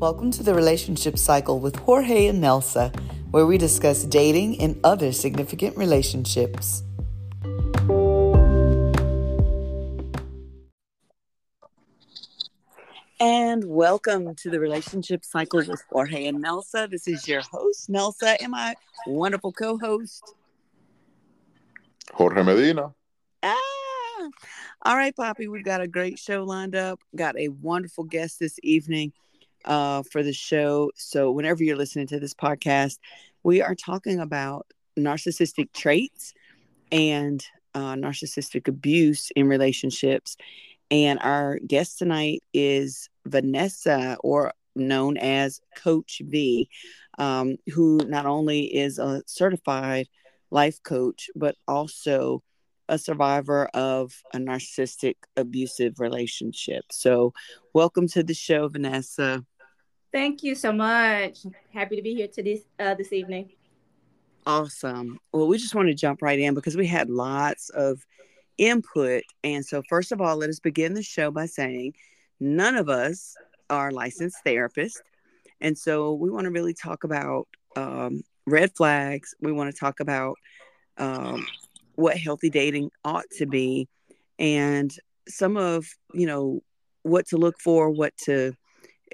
Welcome to the Relationship Cycle with Jorge and Nelsa, where we discuss dating and other significant relationships. And welcome to the Relationship Cycle with Jorge and Nelsa. This is your host, Nelsa, and my wonderful co host, Jorge Medina. Ah, all right, Poppy, we've got a great show lined up. Got a wonderful guest this evening uh, for the show. So, whenever you're listening to this podcast, we are talking about narcissistic traits and uh, narcissistic abuse in relationships. And our guest tonight is Vanessa, or known as Coach V, um, who not only is a certified life coach, but also a survivor of a narcissistic abusive relationship. So, welcome to the show, Vanessa. Thank you so much. Happy to be here to this uh, this evening. Awesome. Well, we just want to jump right in because we had lots of input. And so, first of all, let us begin the show by saying none of us are licensed therapists. And so, we want to really talk about um, red flags. We want to talk about um, what healthy dating ought to be. And some of you know what to look for what to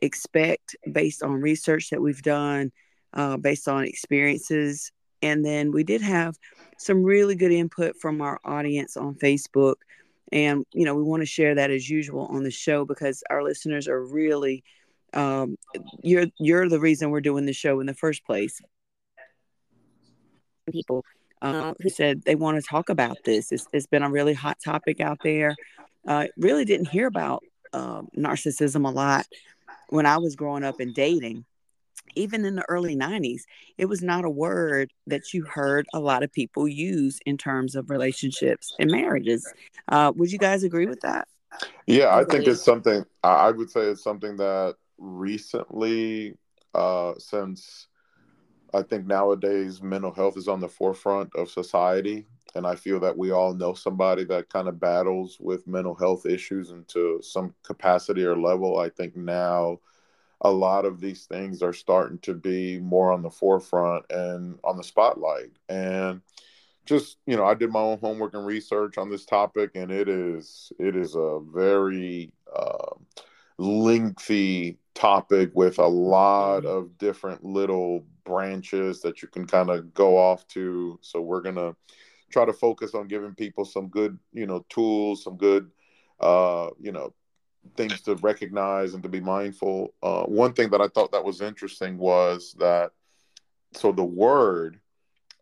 expect based on research that we've done uh, based on experiences. And then we did have some really good input from our audience on facebook. And you know we want to share that as usual on the show because our listeners are really um, you're you're the reason we're doing the show in the first place. People uh, who said they want to talk about this. It's, it's been a really hot topic out there. Uh, really didn't hear about uh, narcissism a lot when I was growing up and dating. Even in the early 90s, it was not a word that you heard a lot of people use in terms of relationships and marriages. Uh, would you guys agree with that? Yeah, I think it's something, I would say it's something that recently, uh, since I think nowadays mental health is on the forefront of society. And I feel that we all know somebody that kind of battles with mental health issues into some capacity or level. I think now a lot of these things are starting to be more on the forefront and on the spotlight. And just, you know, I did my own homework and research on this topic, and it is it is a very uh, lengthy topic with a lot mm-hmm. of different little branches that you can kind of go off to. So we're going to try to focus on giving people some good, you know, tools, some good, uh, you know, things to recognize and to be mindful. Uh, one thing that I thought that was interesting was that so the word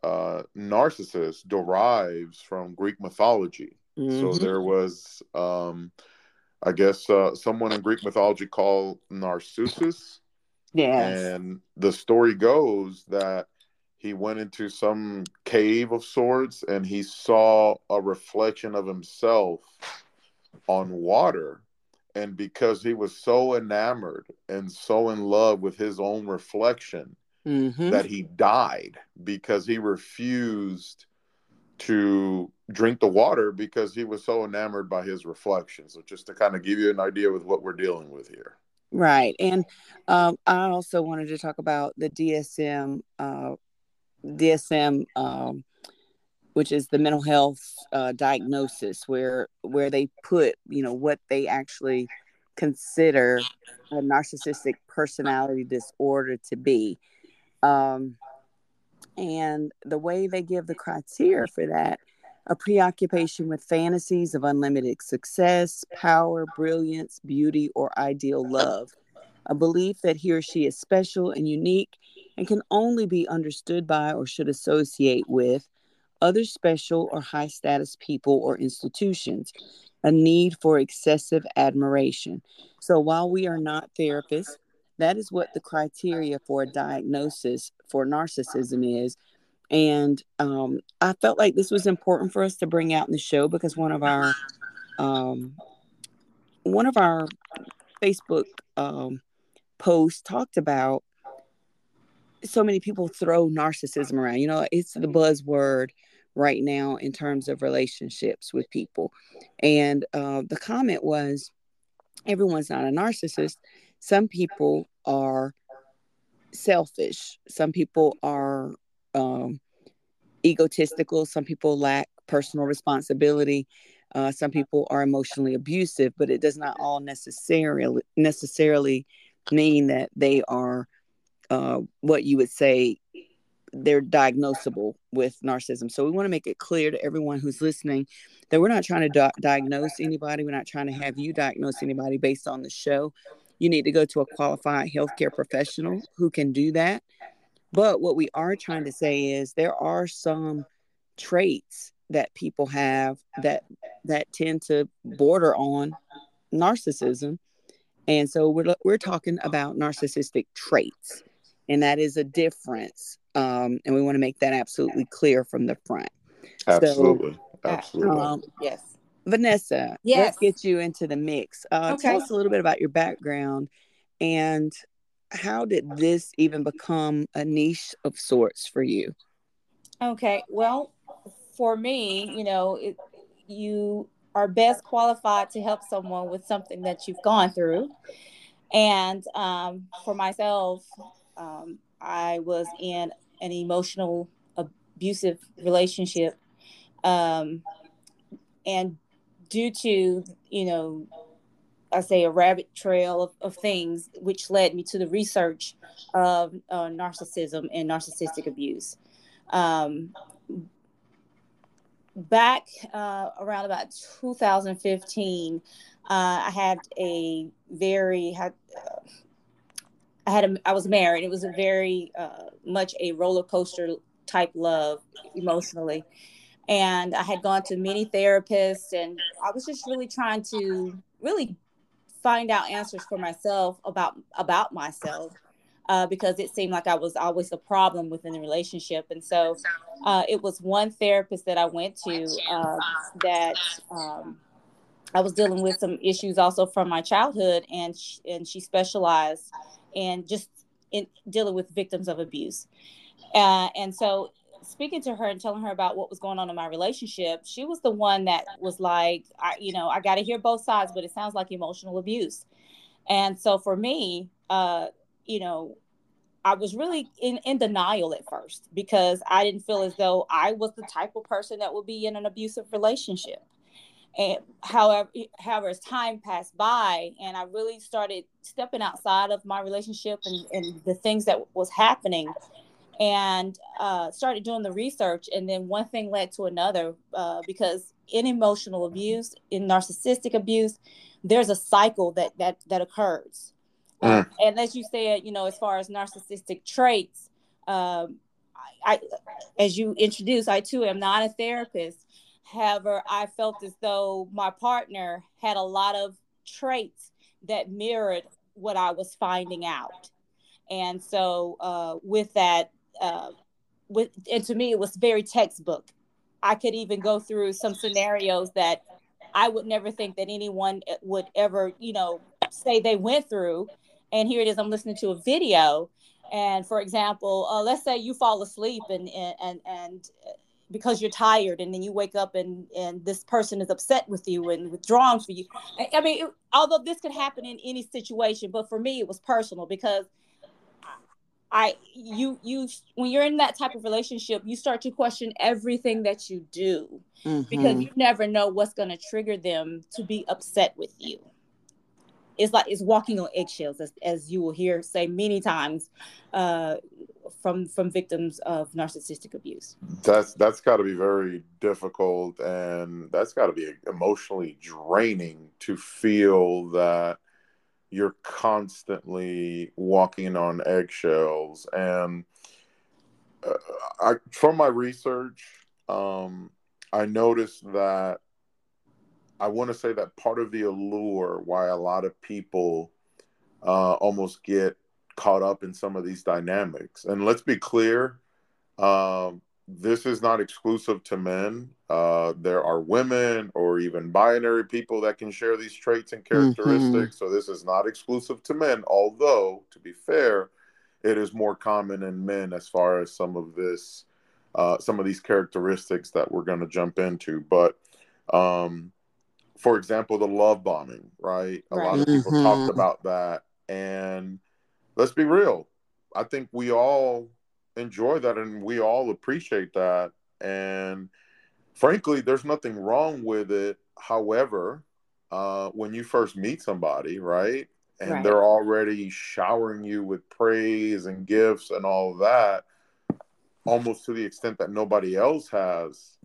uh, narcissist derives from Greek mythology. Mm-hmm. So there was um, I guess uh, someone in Greek mythology called Narcissus. Yes. And the story goes that he went into some cave of sorts and he saw a reflection of himself on water. And because he was so enamored and so in love with his own reflection, mm-hmm. that he died because he refused to drink the water because he was so enamored by his reflection. So just to kind of give you an idea with what we're dealing with here. Right. And um, I also wanted to talk about the DSM, uh, DSM, um, which is the mental health uh, diagnosis, where where they put, you know, what they actually consider a narcissistic personality disorder to be. Um, and the way they give the criteria for that a preoccupation with fantasies of unlimited success, power, brilliance, beauty, or ideal love, a belief that he or she is special and unique and can only be understood by or should associate with other special or high status people or institutions, a need for excessive admiration. So while we are not therapists, that is what the criteria for a diagnosis for narcissism is. And um, I felt like this was important for us to bring out in the show because one of our um, one of our Facebook um, posts talked about so many people throw narcissism around. You know, it's the buzzword right now in terms of relationships with people. And uh, the comment was, everyone's not a narcissist. Some people are selfish. Some people are um, egotistical. Some people lack personal responsibility. Uh, some people are emotionally abusive, but it does not all necessarily necessarily mean that they are uh, what you would say they're diagnosable with narcissism. So we want to make it clear to everyone who's listening that we're not trying to di- diagnose anybody. We're not trying to have you diagnose anybody based on the show. You need to go to a qualified healthcare professional who can do that. But what we are trying to say is there are some traits that people have that that tend to border on narcissism. And so we're we're talking about narcissistic traits and that is a difference. Um, and we want to make that absolutely clear from the front. Absolutely. So, absolutely. Um, yes. Vanessa, yes. let's get you into the mix. Uh, okay. Tell us a little bit about your background and how did this even become a niche of sorts for you? Okay. Well, for me, you know, it, you are best qualified to help someone with something that you've gone through. And um, for myself, um, I was in an emotional abusive relationship. Um, and due to, you know, I say a rabbit trail of, of things, which led me to the research of uh, narcissism and narcissistic abuse. Um, back uh, around about 2015, uh, I had a very had uh, I had a, I was married. It was a very uh, much a roller coaster type love emotionally, and I had gone to many therapists, and I was just really trying to really find out answers for myself about about myself. Uh, because it seemed like I was always the problem within the relationship. And so uh, it was one therapist that I went to uh, that um, I was dealing with some issues also from my childhood, and she, and she specialized and just in dealing with victims of abuse. Uh, and so speaking to her and telling her about what was going on in my relationship, she was the one that was like, I, you know, I got to hear both sides, but it sounds like emotional abuse. And so for me, uh, you know, I was really in, in denial at first because I didn't feel as though I was the type of person that would be in an abusive relationship and however however as time passed by and i really started stepping outside of my relationship and, and the things that was happening and uh, started doing the research and then one thing led to another uh, because in emotional abuse in narcissistic abuse there's a cycle that that that occurs mm. and as you said you know as far as narcissistic traits um, I, I as you introduced i too am not a therapist However, I felt as though my partner had a lot of traits that mirrored what I was finding out. And so, uh, with that, uh, with and to me, it was very textbook. I could even go through some scenarios that I would never think that anyone would ever, you know, say they went through. And here it is. I'm listening to a video, and for example, uh, let's say you fall asleep and and and, and because you're tired and then you wake up and and this person is upset with you and withdrawn for you i, I mean it, although this could happen in any situation but for me it was personal because i you you when you're in that type of relationship you start to question everything that you do mm-hmm. because you never know what's going to trigger them to be upset with you it's like it's walking on eggshells as, as you will hear say many times uh, from from victims of narcissistic abuse that's that's got to be very difficult and that's got to be emotionally draining to feel that you're constantly walking on eggshells and uh, I, from my research um, i noticed that I want to say that part of the allure why a lot of people uh, almost get caught up in some of these dynamics. And let's be clear, um, this is not exclusive to men. Uh, there are women or even binary people that can share these traits and mm-hmm. characteristics. Mm-hmm. So this is not exclusive to men. Although, to be fair, it is more common in men as far as some of this, uh, some of these characteristics that we're going to jump into. But um, for example, the love bombing, right? A right. lot of people mm-hmm. talked about that. And let's be real. I think we all enjoy that and we all appreciate that. And frankly, there's nothing wrong with it. However, uh, when you first meet somebody, right? And right. they're already showering you with praise and gifts and all of that, almost to the extent that nobody else has,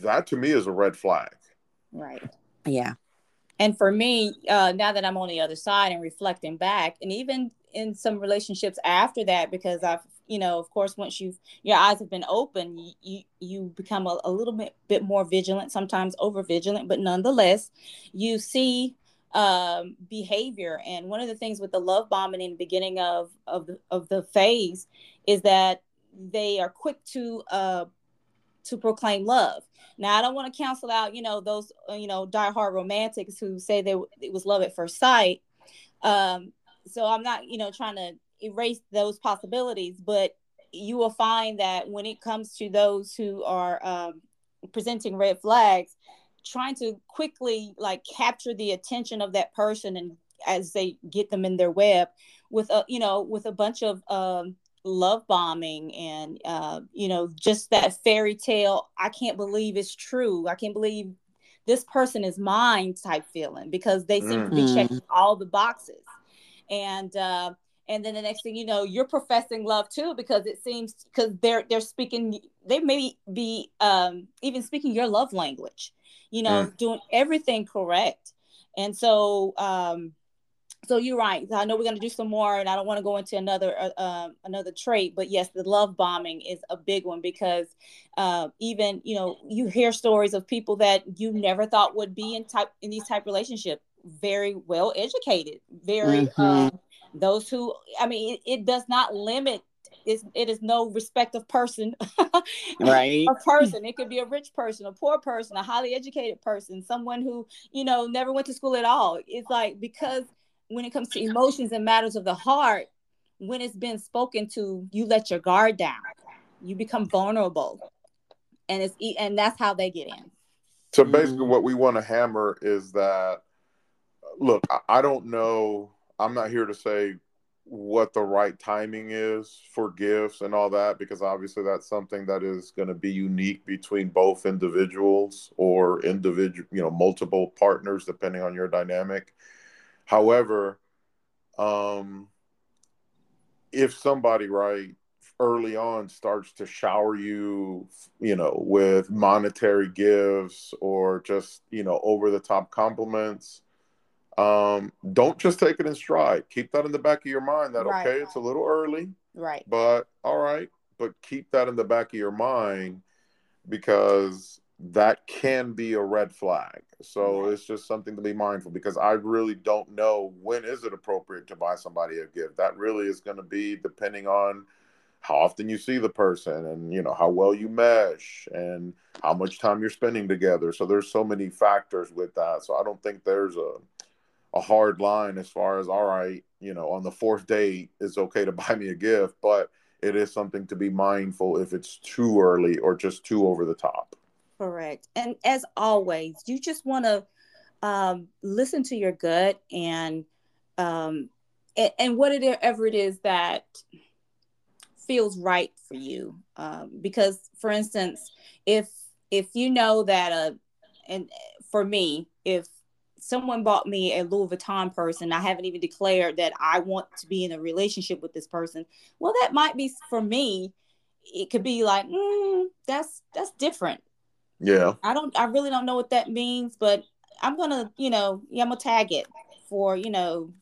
that to me is a red flag. Right. Yeah. And for me, uh, now that I'm on the other side and reflecting back, and even in some relationships after that, because I've, you know, of course, once you've your eyes have been open, you you, you become a, a little bit bit more vigilant, sometimes over vigilant, but nonetheless, you see um, behavior. And one of the things with the love bombing in the beginning of of the, of the phase is that they are quick to uh, to proclaim love. Now, I don't want to cancel out, you know, those, uh, you know, diehard romantics who say they it was love at first sight. Um, so I'm not, you know, trying to erase those possibilities, but you will find that when it comes to those who are um, presenting red flags, trying to quickly like capture the attention of that person and as they get them in their web with a you know with a bunch of um, love bombing and uh, you know just that fairy tale i can't believe it's true i can't believe this person is mine type feeling because they seem mm-hmm. to be checking mm-hmm. all the boxes and uh, and then the next thing you know you're professing love too because it seems because they're they're speaking they may be um, even speaking your love language you know mm. doing everything correct and so um, so you're right. I know we're going to do some more, and I don't want to go into another uh, um, another trait, but yes, the love bombing is a big one because uh, even you know you hear stories of people that you never thought would be in type in these type relationship, very well educated, very mm-hmm. uh, those who I mean, it, it does not limit it's, it is no respect of person right a person it could be a rich person a poor person a highly educated person someone who you know never went to school at all it's like because when it comes to emotions and matters of the heart, when it's been spoken to, you let your guard down. You become vulnerable. And it's and that's how they get in. So basically mm-hmm. what we want to hammer is that look, I don't know, I'm not here to say what the right timing is for gifts and all that because obviously that's something that is going to be unique between both individuals or individual you know multiple partners depending on your dynamic. However, um, if somebody right early on starts to shower you, you know, with monetary gifts or just you know over the top compliments, um, don't just take it in stride. Keep that in the back of your mind. That right. okay, it's a little early, right? But all right, but keep that in the back of your mind because that can be a red flag. So it's just something to be mindful because I really don't know when is it appropriate to buy somebody a gift. That really is going to be depending on how often you see the person and you know how well you mesh and how much time you're spending together. So there's so many factors with that. So I don't think there's a a hard line as far as all right, you know, on the fourth date it's okay to buy me a gift, but it is something to be mindful if it's too early or just too over the top. Correct. And as always, you just want to um, listen to your gut and um, and, and whatever it is that feels right for you. Um, because, for instance, if if you know that a uh, and for me, if someone bought me a Louis Vuitton purse and I haven't even declared that I want to be in a relationship with this person, well, that might be for me. It could be like, mm, that's that's different. Yeah. I don't I really don't know what that means, but I'm gonna, you know, yeah, I'm gonna tag it for, you know,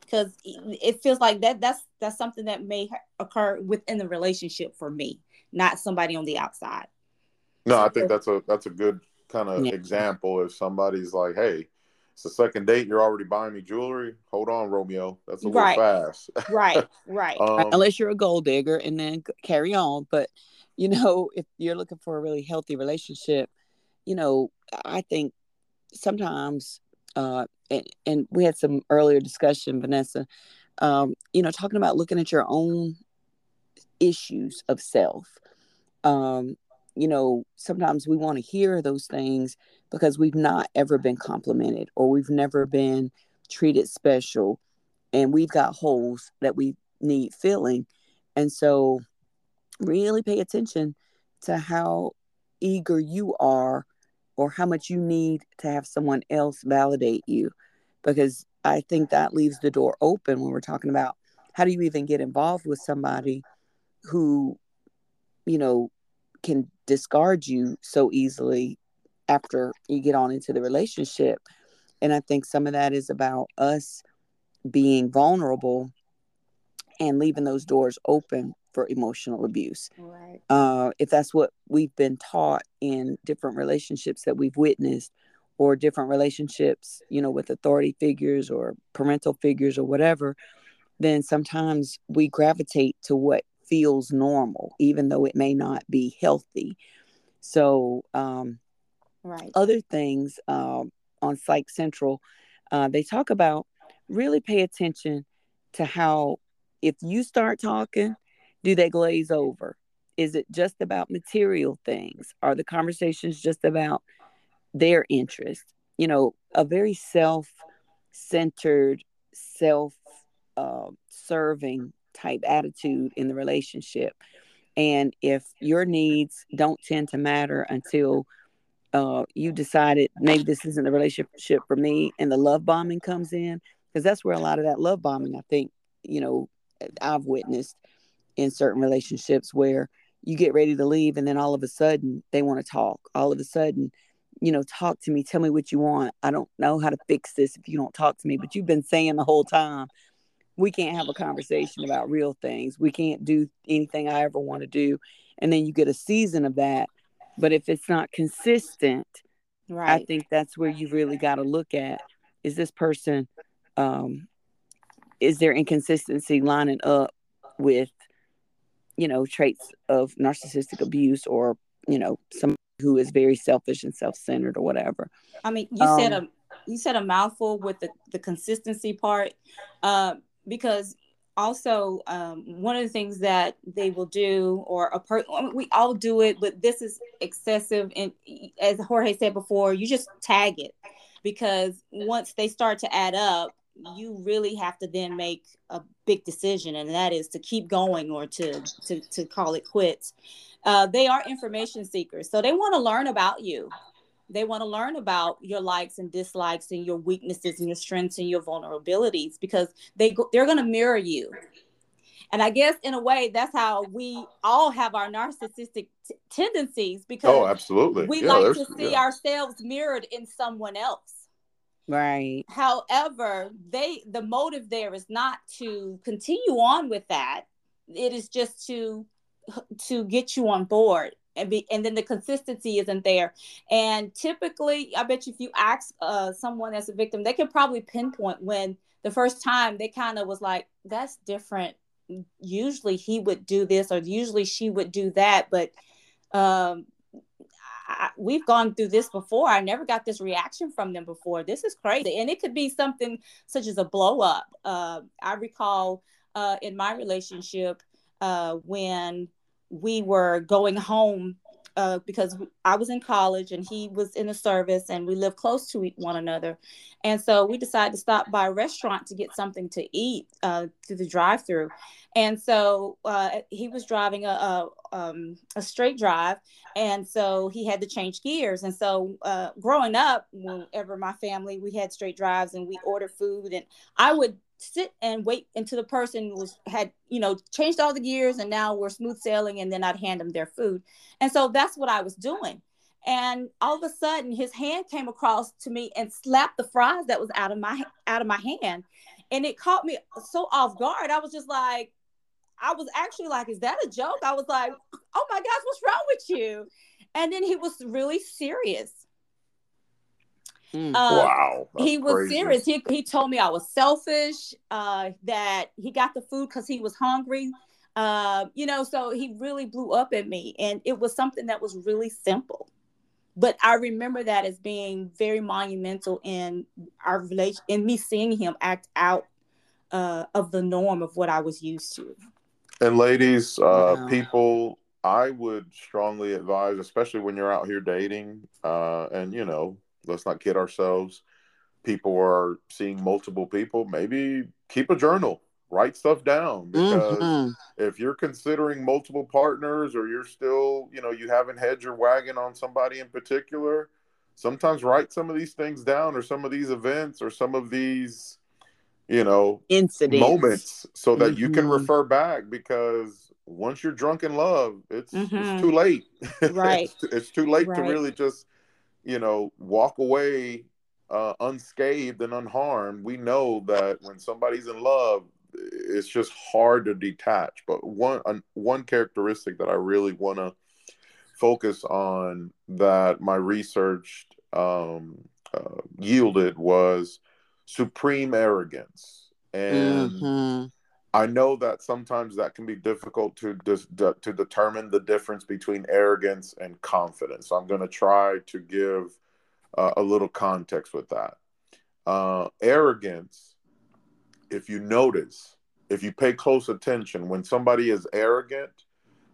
because it feels like that that's that's something that may occur within the relationship for me, not somebody on the outside. No, I think that's a that's a good kind of yeah. example. If somebody's like, "Hey, it's the second date, you're already buying me jewelry," hold on, Romeo, that's a little right. fast. right, right. Um, Unless you're a gold digger, and then carry on. But you know, if you're looking for a really healthy relationship, you know, I think sometimes, uh, and, and we had some earlier discussion, Vanessa, um, you know, talking about looking at your own issues of self. Um, you know, sometimes we want to hear those things because we've not ever been complimented or we've never been treated special and we've got holes that we need filling. And so, really pay attention to how eager you are or how much you need to have someone else validate you because I think that leaves the door open when we're talking about how do you even get involved with somebody who, you know, can discard you so easily after you get on into the relationship. And I think some of that is about us being vulnerable and leaving those doors open for emotional abuse. Right. Uh, if that's what we've been taught in different relationships that we've witnessed, or different relationships, you know, with authority figures or parental figures or whatever, then sometimes we gravitate to what feels normal, even though it may not be healthy. So, um, right. Other things um, on Psych Central, uh, they talk about really pay attention to how if you start talking, do they glaze over? Is it just about material things? Are the conversations just about their interest? You know, a very self centered, self uh, serving type attitude in the relationship. And if your needs don't tend to matter until uh, you decided maybe this isn't the relationship for me and the love bombing comes in, because that's where a lot of that love bombing, I think, you know, I've witnessed in certain relationships where you get ready to leave and then all of a sudden they want to talk. All of a sudden, you know, talk to me, tell me what you want. I don't know how to fix this if you don't talk to me, but you've been saying the whole time, we can't have a conversation about real things. We can't do anything I ever want to do. And then you get a season of that. But if it's not consistent, right. I think that's where you really got to look at is this person um is there inconsistency lining up with you know traits of narcissistic abuse or you know some who is very selfish and self-centered or whatever i mean you um, said a you said a mouthful with the, the consistency part uh, because also um, one of the things that they will do or a person we all do it but this is excessive and as jorge said before you just tag it because once they start to add up you really have to then make a big decision and that is to keep going or to to, to call it quits. Uh, they are information seekers so they want to learn about you they want to learn about your likes and dislikes and your weaknesses and your strengths and your vulnerabilities because they go, they're going to mirror you and i guess in a way that's how we all have our narcissistic t- tendencies because oh absolutely we yeah, like to see yeah. ourselves mirrored in someone else Right. However, they the motive there is not to continue on with that. It is just to to get you on board and be and then the consistency isn't there. And typically, I bet you if you ask uh, someone as a victim, they can probably pinpoint when the first time they kind of was like, "That's different." Usually, he would do this, or usually she would do that, but um, I, we've gone through this before. I never got this reaction from them before. This is crazy. And it could be something such as a blow up. Uh, I recall uh, in my relationship uh, when we were going home uh, because I was in college and he was in the service and we lived close to one another. And so we decided to stop by a restaurant to get something to eat uh, through the drive through. And so uh, he was driving a, a, um, a, straight drive. And so he had to change gears. And so uh, growing up, whenever my family, we had straight drives and we ordered food and I would sit and wait until the person was had you know changed all the gears and now we're smooth sailing and then i'd hand them their food. And so that's what i was doing. And all of a sudden his hand came across to me and slapped the fries that was out of my out of my hand. And it caught me so off guard. I was just like i was actually like is that a joke? I was like oh my gosh what's wrong with you? And then he was really serious Mm. Uh, wow. He was crazy. serious. He, he told me I was selfish, uh, that he got the food because he was hungry. Uh, you know, so he really blew up at me. And it was something that was really simple. But I remember that as being very monumental in our relation, in me seeing him act out uh, of the norm of what I was used to. And ladies, uh, wow. people, I would strongly advise, especially when you're out here dating, uh, and you know, let's not kid ourselves. people are seeing multiple people, maybe keep a journal, write stuff down because mm-hmm. if you're considering multiple partners or you're still, you know, you haven't had your wagon on somebody in particular, sometimes write some of these things down or some of these events or some of these you know incidents moments so that mm-hmm. you can mm-hmm. refer back because once you're drunk in love it's mm-hmm. it's too late right it's, it's, too late right. to really just you know walk away uh, unscathed and unharmed we know that when somebody's in love it's just hard to detach but one one characteristic that i really want to focus on that my research um, uh, yielded was supreme arrogance and mm-hmm. I know that sometimes that can be difficult to de- to determine the difference between arrogance and confidence so i'm going to try to give uh, a little context with that uh, arrogance if you notice if you pay close attention when somebody is arrogant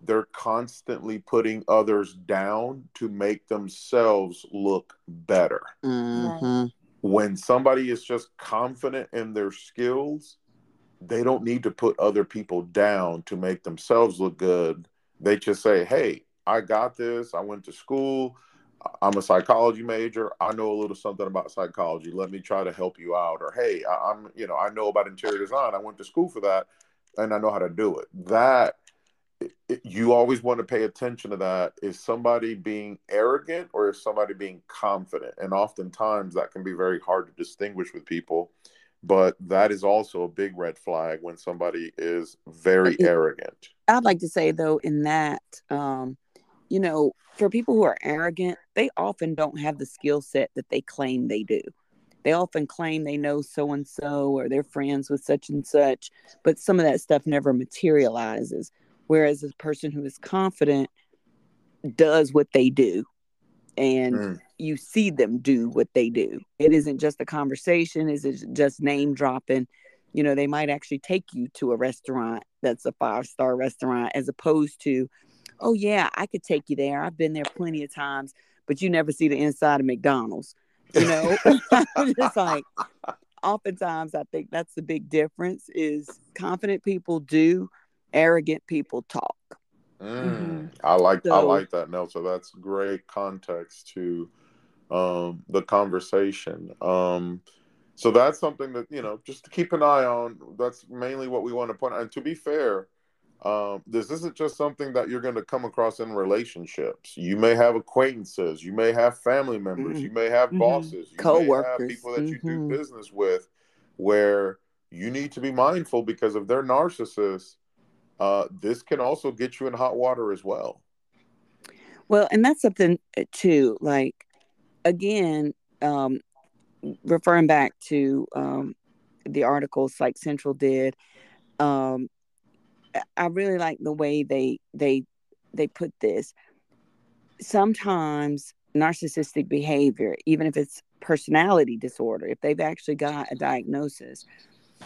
they're constantly putting others down to make themselves look better. Mm-hmm. When somebody is just confident in their skills, they don't need to put other people down to make themselves look good. They just say, Hey, I got this. I went to school. I'm a psychology major. I know a little something about psychology. Let me try to help you out. Or, hey, I, am you know, I know about interior design. I went to school for that and I know how to do it. That you always want to pay attention to that is somebody being arrogant or is somebody being confident and oftentimes that can be very hard to distinguish with people but that is also a big red flag when somebody is very it, arrogant. I'd like to say though in that um, you know for people who are arrogant they often don't have the skill set that they claim they do. They often claim they know so and so or they're friends with such and such but some of that stuff never materializes. Whereas a person who is confident does what they do and mm. you see them do what they do. It isn't just a conversation, is it just name dropping? You know, they might actually take you to a restaurant that's a five star restaurant as opposed to, oh, yeah, I could take you there. I've been there plenty of times, but you never see the inside of McDonald's. You know, it's like oftentimes I think that's the big difference is confident people do arrogant people talk. Mm, mm-hmm. I like so, I like that, Nelsa. That's great context to um, the conversation. Um, so that's something that you know just to keep an eye on. That's mainly what we want to point. Out. And to be fair, um, this isn't just something that you're going to come across in relationships. You may have acquaintances, you may have family members, mm-hmm. you may have mm-hmm. bosses, you Co-workers. may have people that you do mm-hmm. business with, where you need to be mindful because if they're narcissists, uh, this can also get you in hot water as well. Well, and that's something uh, too. Like again, um, referring back to um, the articles Psych Central did, um, I really like the way they they they put this. Sometimes narcissistic behavior, even if it's personality disorder, if they've actually got a diagnosis,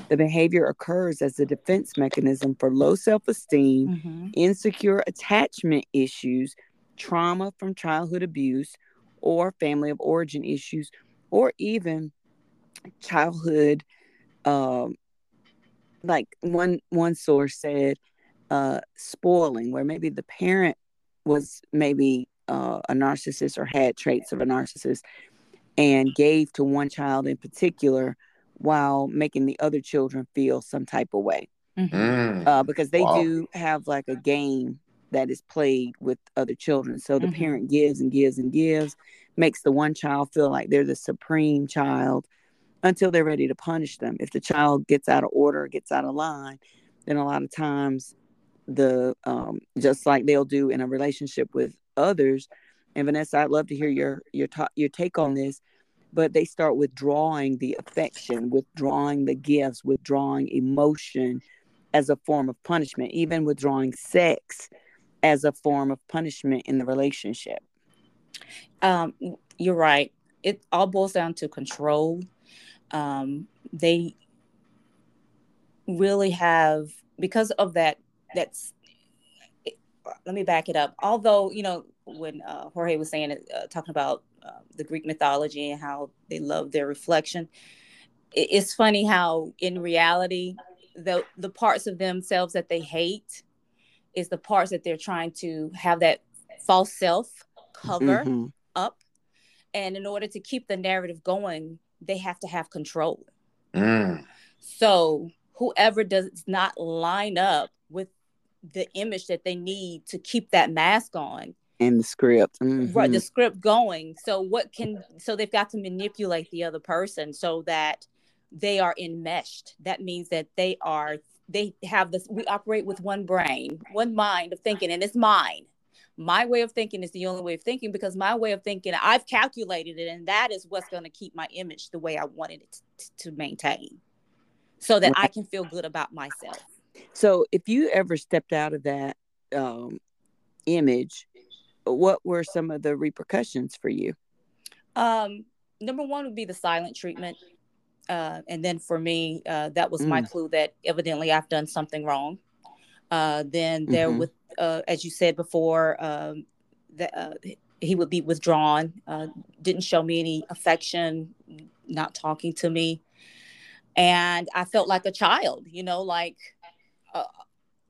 the behavior occurs as a defense mechanism for low self esteem, mm-hmm. insecure attachment issues, trauma from childhood abuse, or family of origin issues, or even childhood. Um, like one one source said, uh, spoiling, where maybe the parent was maybe uh, a narcissist or had traits of a narcissist, and gave to one child in particular while making the other children feel some type of way. Mm-hmm. Mm. Uh, because they wow. do have like a game that is played with other children. So the mm-hmm. parent gives and gives and gives, makes the one child feel like they're the supreme child until they're ready to punish them. If the child gets out of order, gets out of line, then a lot of times the um, just like they'll do in a relationship with others. And Vanessa, I'd love to hear your your ta- your take on this but they start withdrawing the affection, withdrawing the gifts, withdrawing emotion as a form of punishment, even withdrawing sex as a form of punishment in the relationship. Um, you're right. It all boils down to control. Um, they really have because of that. That's let me back it up. Although you know when uh, Jorge was saying it, uh, talking about uh, the Greek mythology and how they love their reflection. It's funny how, in reality, the the parts of themselves that they hate is the parts that they're trying to have that false self cover mm-hmm. up, and in order to keep the narrative going, they have to have control. Mm. So whoever does not line up with the image that they need to keep that mask on and the script. Mm-hmm. right the script going. So what can so they've got to manipulate the other person so that they are enmeshed. That means that they are they have this we operate with one brain one mind of thinking and it's mine. My way of thinking is the only way of thinking because my way of thinking i've calculated it and that is what's going to keep my image the way i wanted it to, to maintain so that right. i can feel good about myself. So if you ever stepped out of that um, image what were some of the repercussions for you? Um, number one would be the silent treatment. Uh, and then for me, uh, that was mm. my clue that evidently I've done something wrong. Uh, then there mm-hmm. with, uh, as you said before, um, that uh, he would be withdrawn, uh, didn't show me any affection, not talking to me, and I felt like a child. You know, like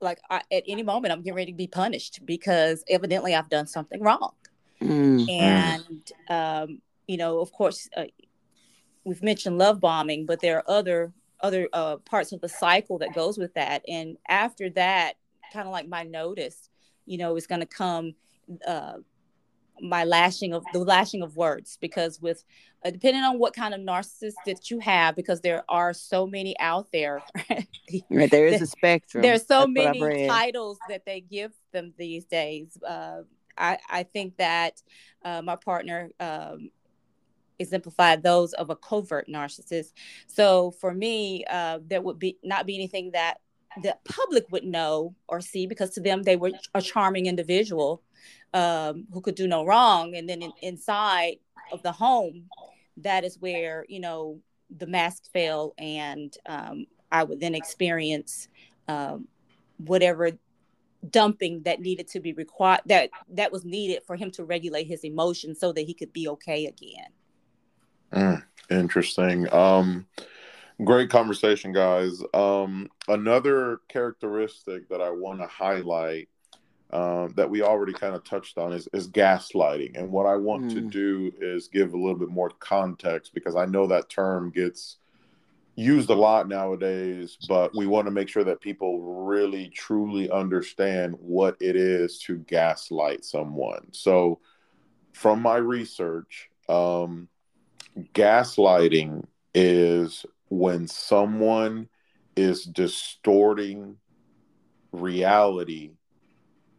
like I, at any moment I'm getting ready to be punished because evidently I've done something wrong. Mm-hmm. And um, you know, of course, uh, we've mentioned love bombing, but there are other other uh, parts of the cycle that goes with that. And after that, kind of like my notice, you know, is going to come uh, my lashing of the lashing of words because with uh, depending on what kind of narcissist that you have because there are so many out there right there is a spectrum. there's so That's many titles that they give them these days. Uh, I, I think that uh, my partner um, exemplified those of a covert narcissist. So for me uh, there would be not be anything that the public would know or see because to them they were a charming individual um, who could do no wrong. And then in, inside of the home, that is where, you know, the mask fell and um, I would then experience um, whatever dumping that needed to be required that that was needed for him to regulate his emotions so that he could be okay again. Mm, interesting. Um great conversation guys. Um another characteristic that i want to highlight um, that we already kind of touched on is, is gaslighting. And what I want mm. to do is give a little bit more context because I know that term gets used a lot nowadays, but we want to make sure that people really truly understand what it is to gaslight someone. So, from my research, um, gaslighting is when someone is distorting reality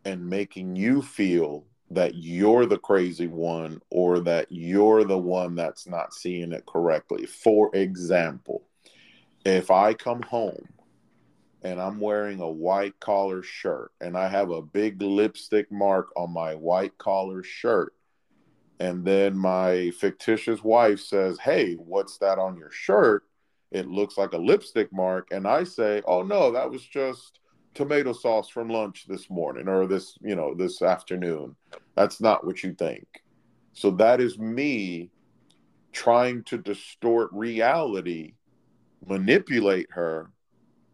and making you feel that you're the crazy one or that you're the one that's not seeing it correctly. For example, if I come home and I'm wearing a white collar shirt and I have a big lipstick mark on my white collar shirt, and then my fictitious wife says, Hey, what's that on your shirt? It looks like a lipstick mark. And I say, Oh, no, that was just tomato sauce from lunch this morning or this, you know, this afternoon. That's not what you think. So that is me trying to distort reality, manipulate her,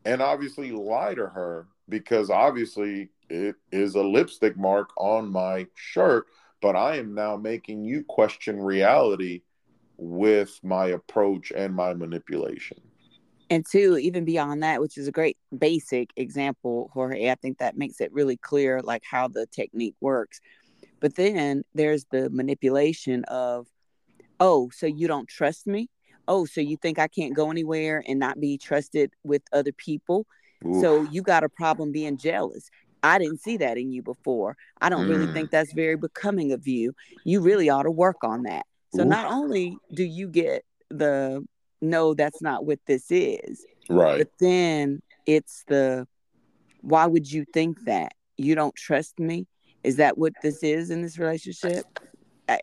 and obviously lie to her because obviously it is a lipstick mark on my shirt, but I am now making you question reality with my approach and my manipulation and two even beyond that which is a great basic example jorge i think that makes it really clear like how the technique works. But then there's the manipulation of oh so you don't trust me? Oh so you think i can't go anywhere and not be trusted with other people? So you got a problem being jealous. I didn't see that in you before. I don't mm. really think that's very becoming of you. You really ought to work on that. So not only do you get the no, that's not what this is. Right. But then it's the why would you think that? You don't trust me? Is that what this is in this relationship?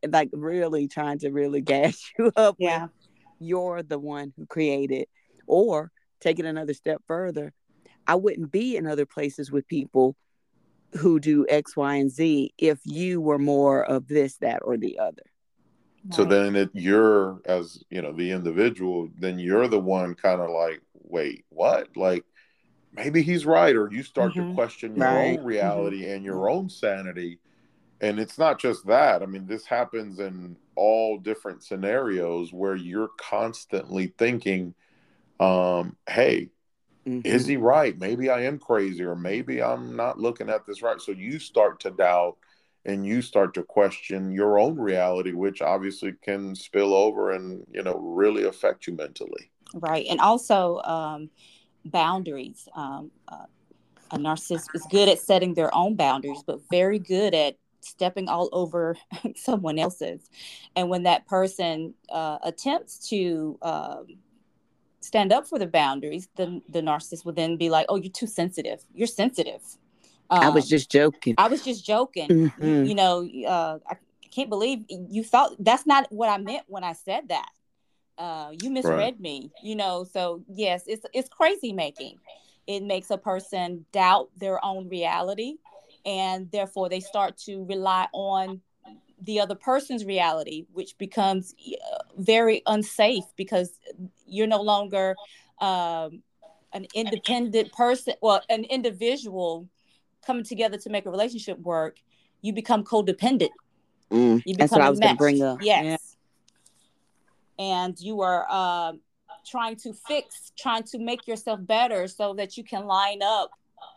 Like really trying to really gas you up. Yeah. You're the one who created, or take it another step further. I wouldn't be in other places with people who do X, Y, and Z if you were more of this, that, or the other. So then it you're as you know the individual then you're the one kind of like wait what? Like maybe he's right or you start Mhm. to question your Right. own reality and your own sanity. And it's not just that. I mean this happens in all different scenarios where you're constantly thinking um hey Mhm. is he right? Maybe i am crazy or maybe i'm not looking at this right. So you start to doubt and you start to question your own reality which obviously can spill over and you know really affect you mentally. Right and also um, boundaries um, uh, a narcissist is good at setting their own boundaries but very good at stepping all over someone else's. And when that person uh, attempts to um, stand up for the boundaries the, the narcissist will then be like oh you're too sensitive. You're sensitive I was Um, just joking. I was just joking. You, Mhm. you know, uh, I can't believe you thought that's not what I meant when I said that. Uh, you misread me. You know, so yes, it's it's crazy making. It makes a person doubt their own reality, and therefore they start to rely on the other person's reality, which becomes uh, very unsafe because you're no longer um, an independent person, well, an individual coming together to make a relationship work. You become codependent. Mm, You That's what become I was going to bring up. Yes. And you are um, trying to fix, trying to make yourself better so that you can line up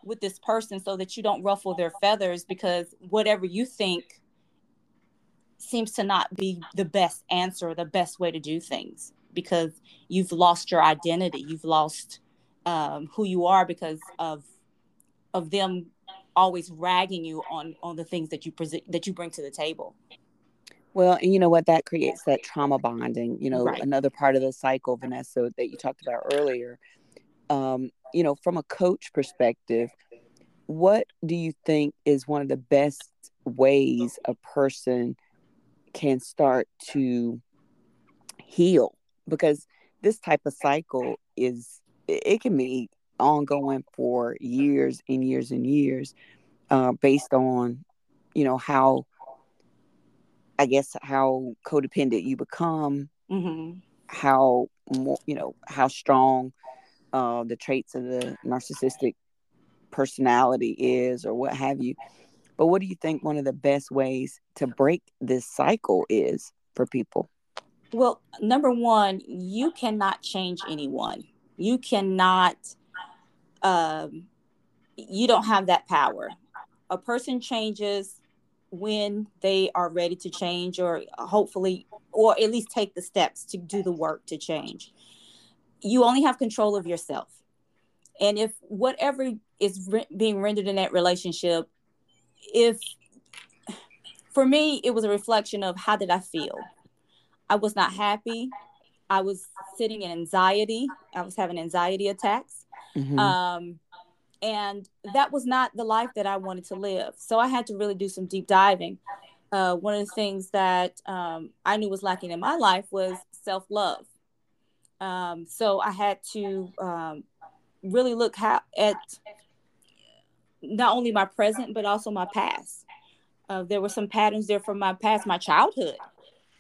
with this person so that you don't ruffle their feathers because whatever you think seems to not be the best answer, the best way to do things because you've lost your identity. You've lost um, who you are because of of them always ragging you on on the things that you present that you bring to the table. Well, and you know what? That creates that trauma bonding. You know, Right. another part of the cycle, Vanessa, that you talked about earlier. Um, you know, from a coach perspective, what do you think is one of the best ways a person can start to heal? Because this type of cycle is, it it can be ongoing for years and years and years uh, based on, you know, how I guess how codependent you become, Mm-hmm. how more, you know, how strong uh, the traits of the narcissistic personality is, or what have you. But what do you think one of the best ways to break this cycle is for people? Well, number one, you cannot change anyone. You cannot. Um, you don't have that power. A person changes when they are ready to change, or hopefully, or at least take the steps to do the work to change. You only have control of yourself. And if whatever is re- being rendered in that relationship, if for me, it was a reflection of how did I feel? I was not happy. I was sitting in anxiety. I was having anxiety attacks. Mhm. Um, and that was not the life that I wanted to live. So I had to really do some deep diving. Uh, one of the things that um, I knew was lacking in my life was self love. Um, so I had to um, really look how, at not only my present, but also my past. Uh, there were some patterns there from my past, my childhood.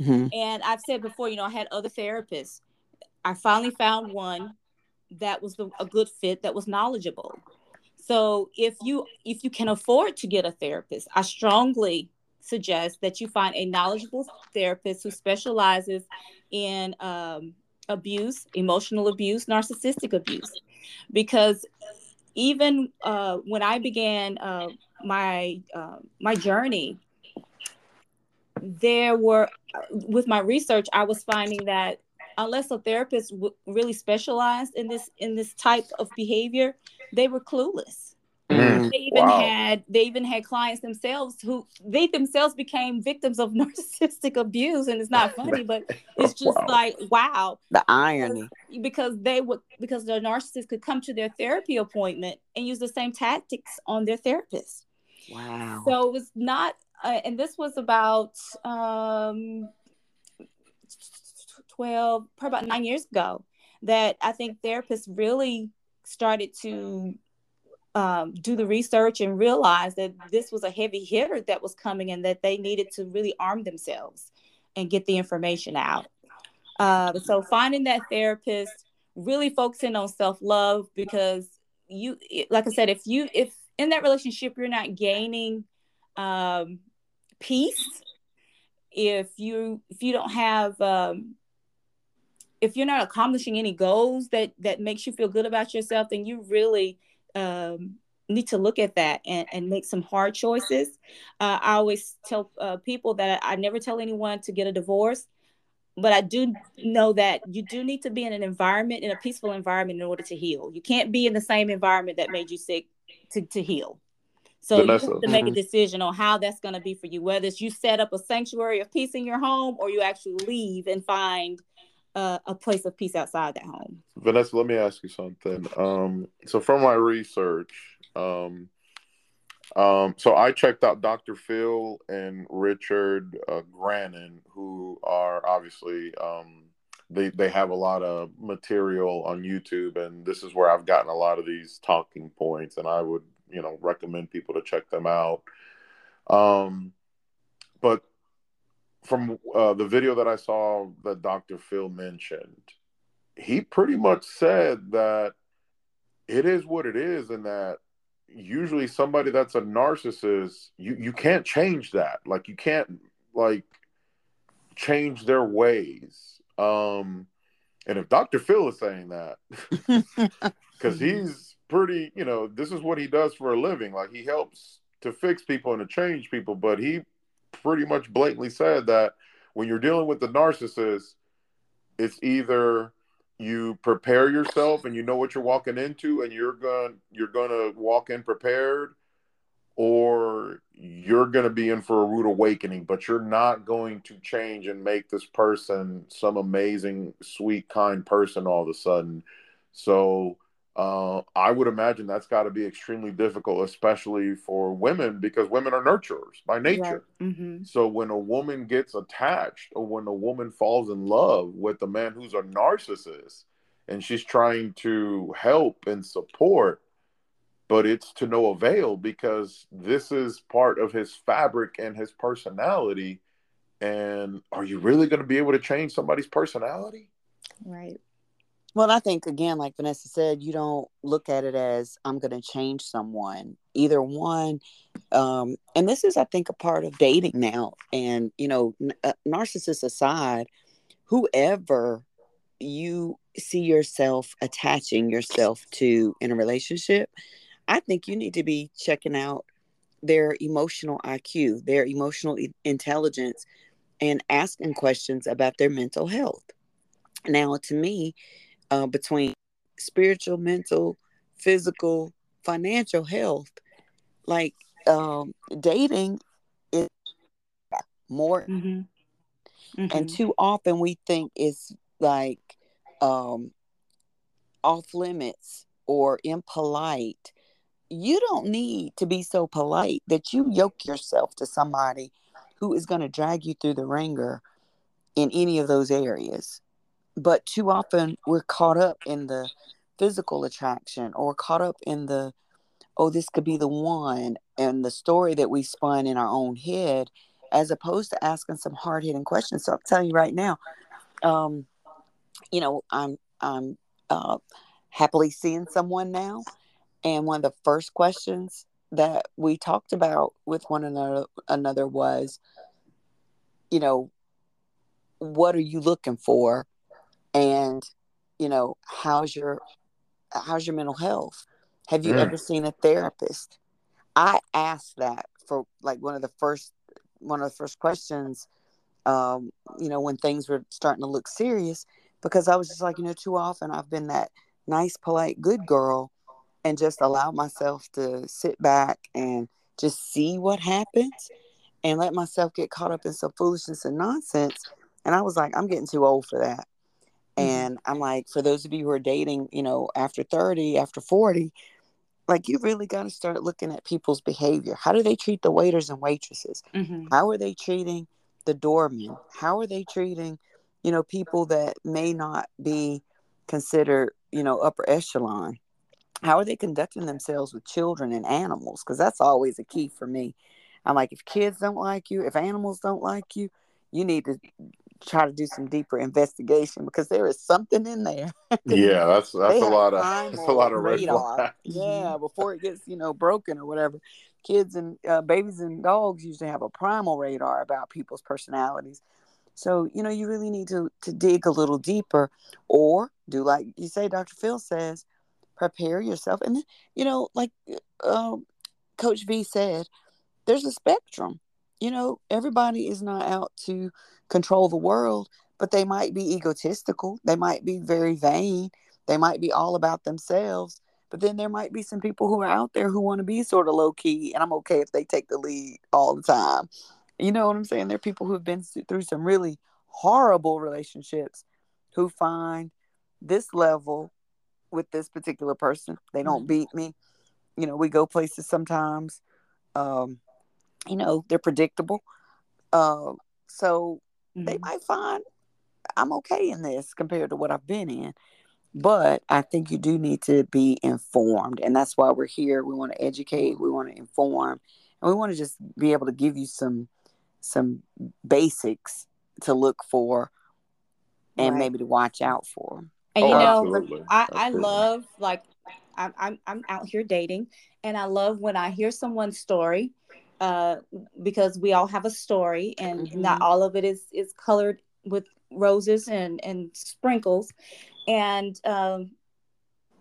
Mhm. And I've said before, you know, I had other therapists. I finally found one that was the, a good fit that was knowledgeable. So if you if you can afford to get a therapist, I strongly suggest that you find a knowledgeable therapist who specializes in um, abuse, emotional abuse, narcissistic abuse, because even uh, when I began uh, my uh, my journey, there were with my research, I was finding that unless a therapist w- really specialized in this in this type of behavior, they were clueless. Mhm. They even Wow. had they even had clients themselves who they themselves became victims of narcissistic abuse, and it's not funny, but it's just Wow. like wow The irony. because they would because the narcissist could come to their therapy appointment and use the same tactics on their therapist. Wow. So it was not, uh, and this was about um, 12, probably about nine years ago, that I think therapists really started to um, do the research and realize that this was a heavy hitter that was coming and that they needed to really arm themselves and get the information out. Uh, so finding that therapist, really focusing on self love because you, like I said, if you if in that relationship you're not gaining um, peace, if you if you don't have um, if you're not accomplishing any goals that that makes you feel good about yourself, then you really um, need to look at that and, and make some hard choices. Uh, I always tell uh, people that I, I never tell anyone to get a divorce, but I do know that you do need to be in an environment, in a peaceful environment, in order to heal. You can't be in the same environment that made you sick to, to heal. So Vanessa. you have to make a decision on how that's going to be for you. Whether it's you set up a sanctuary of peace in your home, or you actually leave and find uh, a place of peace outside that home. Vanessa, let me ask you something. Um, so from my research, um, um, so I checked out Dr. Phil and Richard uh, Grannon, who are obviously um, they they have a lot of material on YouTube, and this is where I've gotten a lot of these talking points, and I would you know recommend people to check them out. Um, but from uh, the video that I saw that Dr. Phil mentioned, he pretty much said that it is what it is, and that usually somebody that's a narcissist, you you can't change that. Like you can't like change their ways. Um, and if Dr. Phil is saying that, because he's pretty, you know, this is what he does for a living. Like he helps to fix people and to change people, but he pretty much blatantly said that when you're dealing with the narcissist, it's either you prepare yourself and you know what you're walking into and you're going you're going to walk in prepared or you're going to be in for a rude awakening but you're not going to change and make this person some amazing sweet kind person all of a sudden. So uh, I would imagine that's got to be extremely difficult, especially for women, because women are nurturers by nature. Mm-hmm. So when a woman gets attached or when a woman falls in love with a man who's a narcissist and she's trying to help and support, but it's to no avail because this is part of his fabric and his personality. And are you really going to be able to change somebody's personality? Right. Well, I think again, like Vanessa said, you don't look at it as I'm going to change someone. Either one, um, and this is, I think, a part of dating now. And you know, n- uh, narcissists aside, whoever you see yourself attaching yourself to in a relationship, I think you need to be checking out their emotional IQ, their emotional intelligence, and asking questions about their mental health. Now, to me, uh, between spiritual, mental, physical, financial health. Like um, dating is more, mm-hmm. Mm-hmm. and too often we think it's like um, off limits or impolite. You don't need to be so polite that you yoke yourself to somebody who is going to drag you through the wringer in any of those areas but too often we're caught up in the physical attraction or caught up in the oh this could be the one and the story that we spun in our own head as opposed to asking some hard-hitting questions. So i'm telling you right now um you know i'm i'm uh happily seeing someone now and one of the first questions that we talked about with one another another was you know what are you looking for and you know how's your how's your mental health have you mm. ever seen a therapist i asked that for like one of the first one of the first questions um you know when things were starting to look serious because i was just like you know too often i've been that nice polite good girl and just allow myself to sit back and just see what happens and let myself get caught up in some foolishness and nonsense and i was like i'm getting too old for that. And I'm like, for those of you who are dating, you know, after 30, after 40, like you really got to start looking at people's behavior. How do they treat the waiters and waitresses? Mm-hmm. How are they treating the doormen? How are they treating, you know, people that may not be considered, you know, upper echelon? How are they conducting themselves with children and animals? Because that's always a key for me. I'm like, if kids don't like you, if animals don't like you, you need to try to do some deeper investigation because there is something in there. yeah, that's that's a lot of that's a lot of radar. Yeah, before it gets you know broken or whatever. Kids and uh, babies and dogs usually have a primal radar about people's personalities. So you know you really need to to dig a little deeper, or do like you say, Dr. Phil says, prepare yourself, and you know like uh, Coach V said, there's a spectrum. You know, everybody is not out to control the world, but they might be egotistical. They might be very vain. They might be all about themselves. But then there might be some people who are out there who want to be sort of low key, and I'm okay if they take the lead all the time. You know what I'm saying? There are people who have been through some really horrible relationships who find this level with this particular person. They don't mm-hmm. beat me. You know, we go places sometimes. Um, you know, they're predictable. Uh, so mm-hmm. they might find I'm okay in this compared to what I've been in. But I think you do need to be informed. And that's why we're here. We want to educate, we want to inform, and we want to just be able to give you some some basics to look for and right. maybe to watch out for. And you oh, know, absolutely. I, absolutely. I love like I'm, I'm I'm out here dating and I love when I hear someone's story uh, because we all have a story and mm-hmm. not all of it is is colored with roses and and sprinkles and um,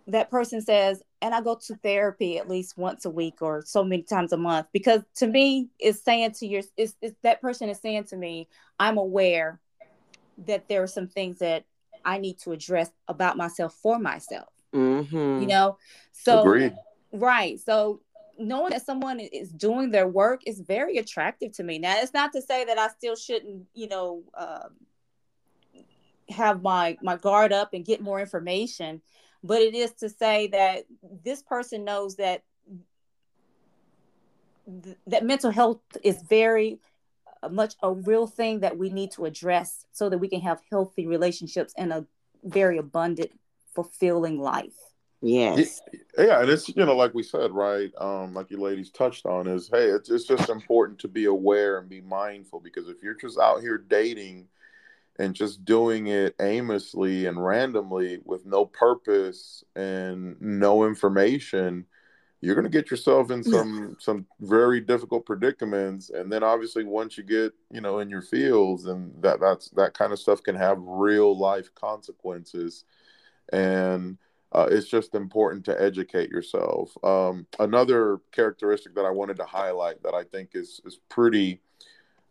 that person says and i go to therapy at least once a week or so many times a month because to me it's saying to your is that person is saying to me i'm aware that there are some things that i need to address about myself for myself mm-hmm. you know so Agreed. right so knowing that someone is doing their work is very attractive to me. Now, it's not to say that I still shouldn't, you know, um, have my my guard up and get more information, but it is to say that this person knows that th- that mental health is very uh, much a real thing that we need to address so that we can have healthy relationships and a very abundant, fulfilling life. Yes. Yeah, and it's you know like we said, right? Um, like you ladies touched on is hey, it's it's just important to be aware and be mindful because if you're just out here dating and just doing it aimlessly and randomly with no purpose and no information, you're going to get yourself in some some very difficult predicaments and then obviously once you get you know in your fields and that that's that kind of stuff can have real life consequences and uh, it's just important to educate yourself. Um, another characteristic that I wanted to highlight that I think is is pretty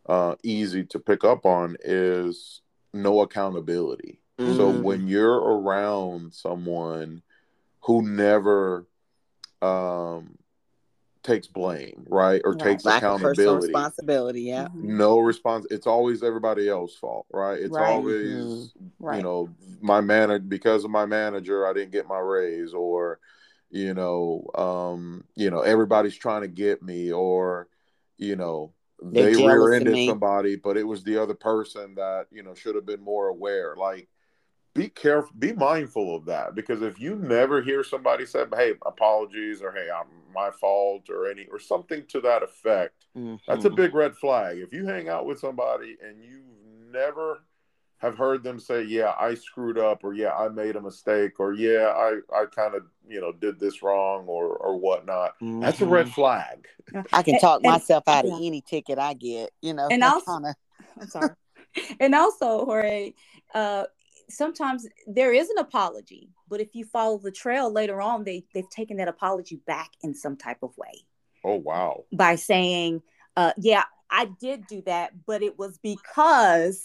uh, easy to pick up on is no accountability. Mm-hmm. So when you're around someone who never um, takes blame, right, or right. takes Lack accountability, responsibility. Yeah, mm-hmm. no response. It's always everybody else's fault, right? It's right. always mm-hmm. right. you know my manager because of my manager, I didn't get my raise, or you know, um, you know, everybody's trying to get me, or you know, They're they rear-ended somebody, but it was the other person that you know should have been more aware, like be careful, be mindful of that because if you never hear somebody say, "Hey, apologies," or "Hey, I'm my fault," or any or something to that effect, mm-hmm. that's a mm-hmm. big red flag. If you hang out with somebody and you never have heard them say, "Yeah, I screwed up," or "Yeah, I made a mistake," or "Yeah, I I kind of you know did this wrong," or or whatnot, mm-hmm. that's a red mm-hmm. flag. I can talk and, myself out of any ticket I get, you know. And also, kinda... I'm sorry. and also, Jorge, uh, sometimes there is an apology, but if you follow the trail later on, they they've taken that apology back in some type of way. Oh wow! By saying, uh, "Yeah, I did do that, but it was because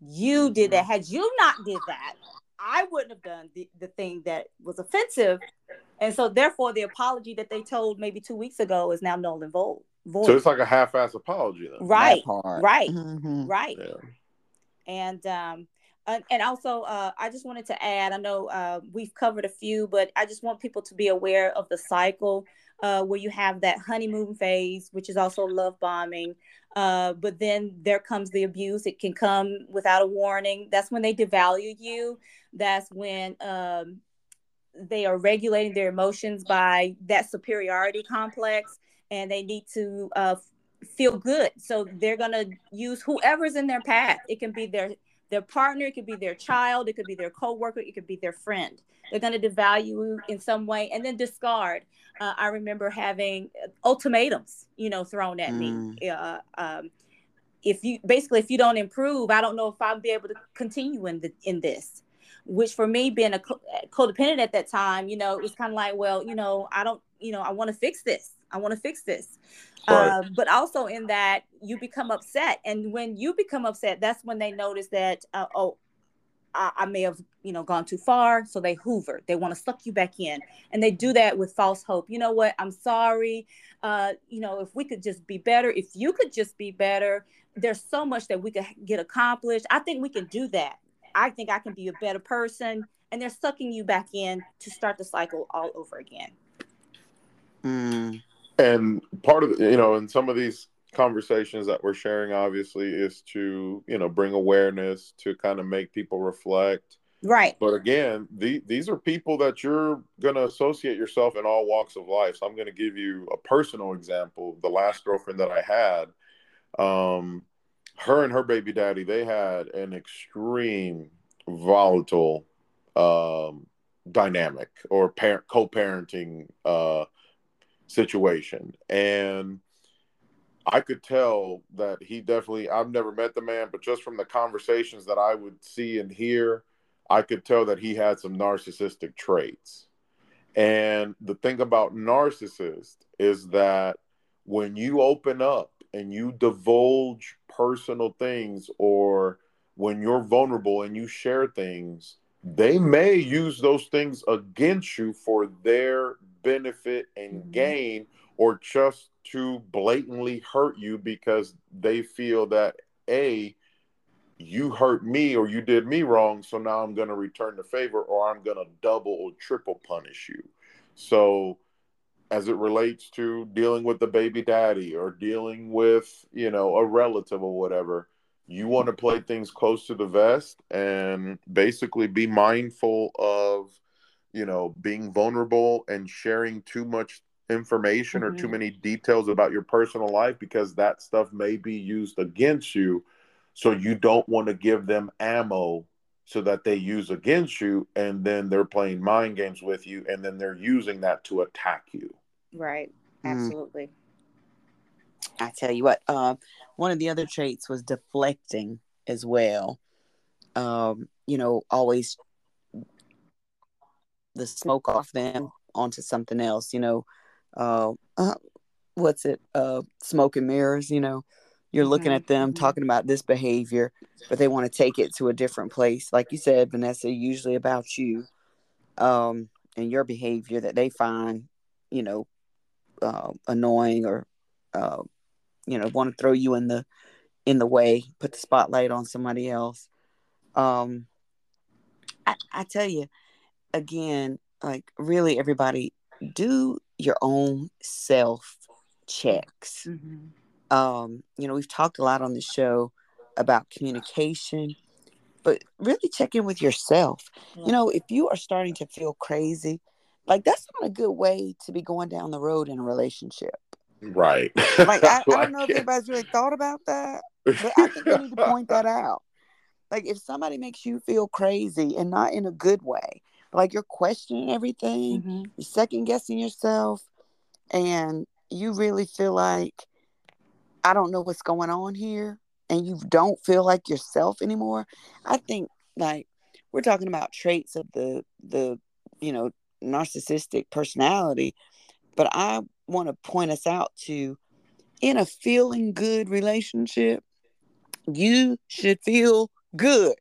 you did that. Had you not did that, I wouldn't have done the, the thing that was offensive." And so, therefore, the apology that they told maybe two weeks ago is now null and void. void. So it's like a half-ass apology, then. Right, right, mm-hmm. right. Yeah. And um, and also, uh, I just wanted to add I know uh, we've covered a few, but I just want people to be aware of the cycle uh, where you have that honeymoon phase, which is also love bombing. Uh, but then there comes the abuse. It can come without a warning. That's when they devalue you. That's when um, they are regulating their emotions by that superiority complex, and they need to uh, feel good. So they're gonna use whoever's in their path. It can be their their partner, it could be their child, it could be their coworker, it could be their friend. They're gonna devalue you in some way and then discard. Uh, I remember having ultimatums, you know, thrown at mm. me. Uh, um, if you basically if you don't improve, I don't know if I'll be able to continue in the in this. Which for me, being a co- codependent at that time, you know, it was kind of like, well, you know, I don't, you know, I want to fix this. I want to fix this. Right. Uh, but also in that you become upset, and when you become upset, that's when they notice that uh, oh, I, I, may have you know gone too far, so they hoover. They want to suck you back in, and they do that with false hope. You know what? I'm sorry. Uh, you know, if we could just be better, if you could just be better, there's so much that we could get accomplished. I think we can do that. I think I can be a better person, and they're sucking you back in to start the cycle all over again. Mm. And part of you know in some of these conversations that we're sharing obviously is to you know bring awareness to kind of make people reflect. Right. But again the, these are people that you're going to associate yourself in all walks of life. So i'm going to give you a personal example the last girlfriend that i had. Um her and her baby daddy they had an extreme volatile um dynamic or parent co-parenting uh situation. And I could tell that he definitely, I've never met the man, but just from the conversations that I would see and hear, I could tell that he had some narcissistic traits. And the thing about narcissists is that when you open up and you divulge personal things or when you're vulnerable and you share things, they may use those things against you for their benefit and mm-hmm. gain or just to blatantly hurt you because they feel that a you hurt me or you did me wrong so now i'm going to return the favor or i'm going to double or triple punish you so as it relates to dealing with the baby daddy or dealing with you know a relative or whatever you want to play things close to the vest and basically be mindful of you know being vulnerable and sharing too much information mm-hmm. or too mm-hmm. many details about your personal life because that stuff may be used against you so you don't want to give them ammo so that they use against you and then they're playing mind games with you and then they're using that to attack you right mm. absolutely mm. I tell you what uh, one of the other traits was deflecting as well um, you know always the smoke off them onto something else you know uh, uh what's it uh smoke and mirrors you know you're looking mm-hmm. at them mm-hmm. talking about this behavior but they want to take it to a different place like you said vanessa usually about you um and your behavior that they find you know uh, annoying or uh, you know want to throw you in the in the way put the spotlight on somebody else um I, I tell you again, like really everybody do your own self checks. Mm-hmm. Um, you know, we've talked a lot on the show about communication, but really check in with yourself. Yeah. You know, if you are starting to feel crazy, like that's not a good way to be going down the road in a relationship. Right. Like I, I don't know if anybody's really thought about that, but I think we need to point that out. Like if somebody makes you feel crazy and not in a good way, like you're questioning everything, mm-hmm. you're second guessing yourself, and you really feel like I don't know what's going on here, and you don't feel like yourself anymore. I think like we're talking about traits of the the you know narcissistic personality, but I want to point us out to in a feeling good relationship, you should feel good.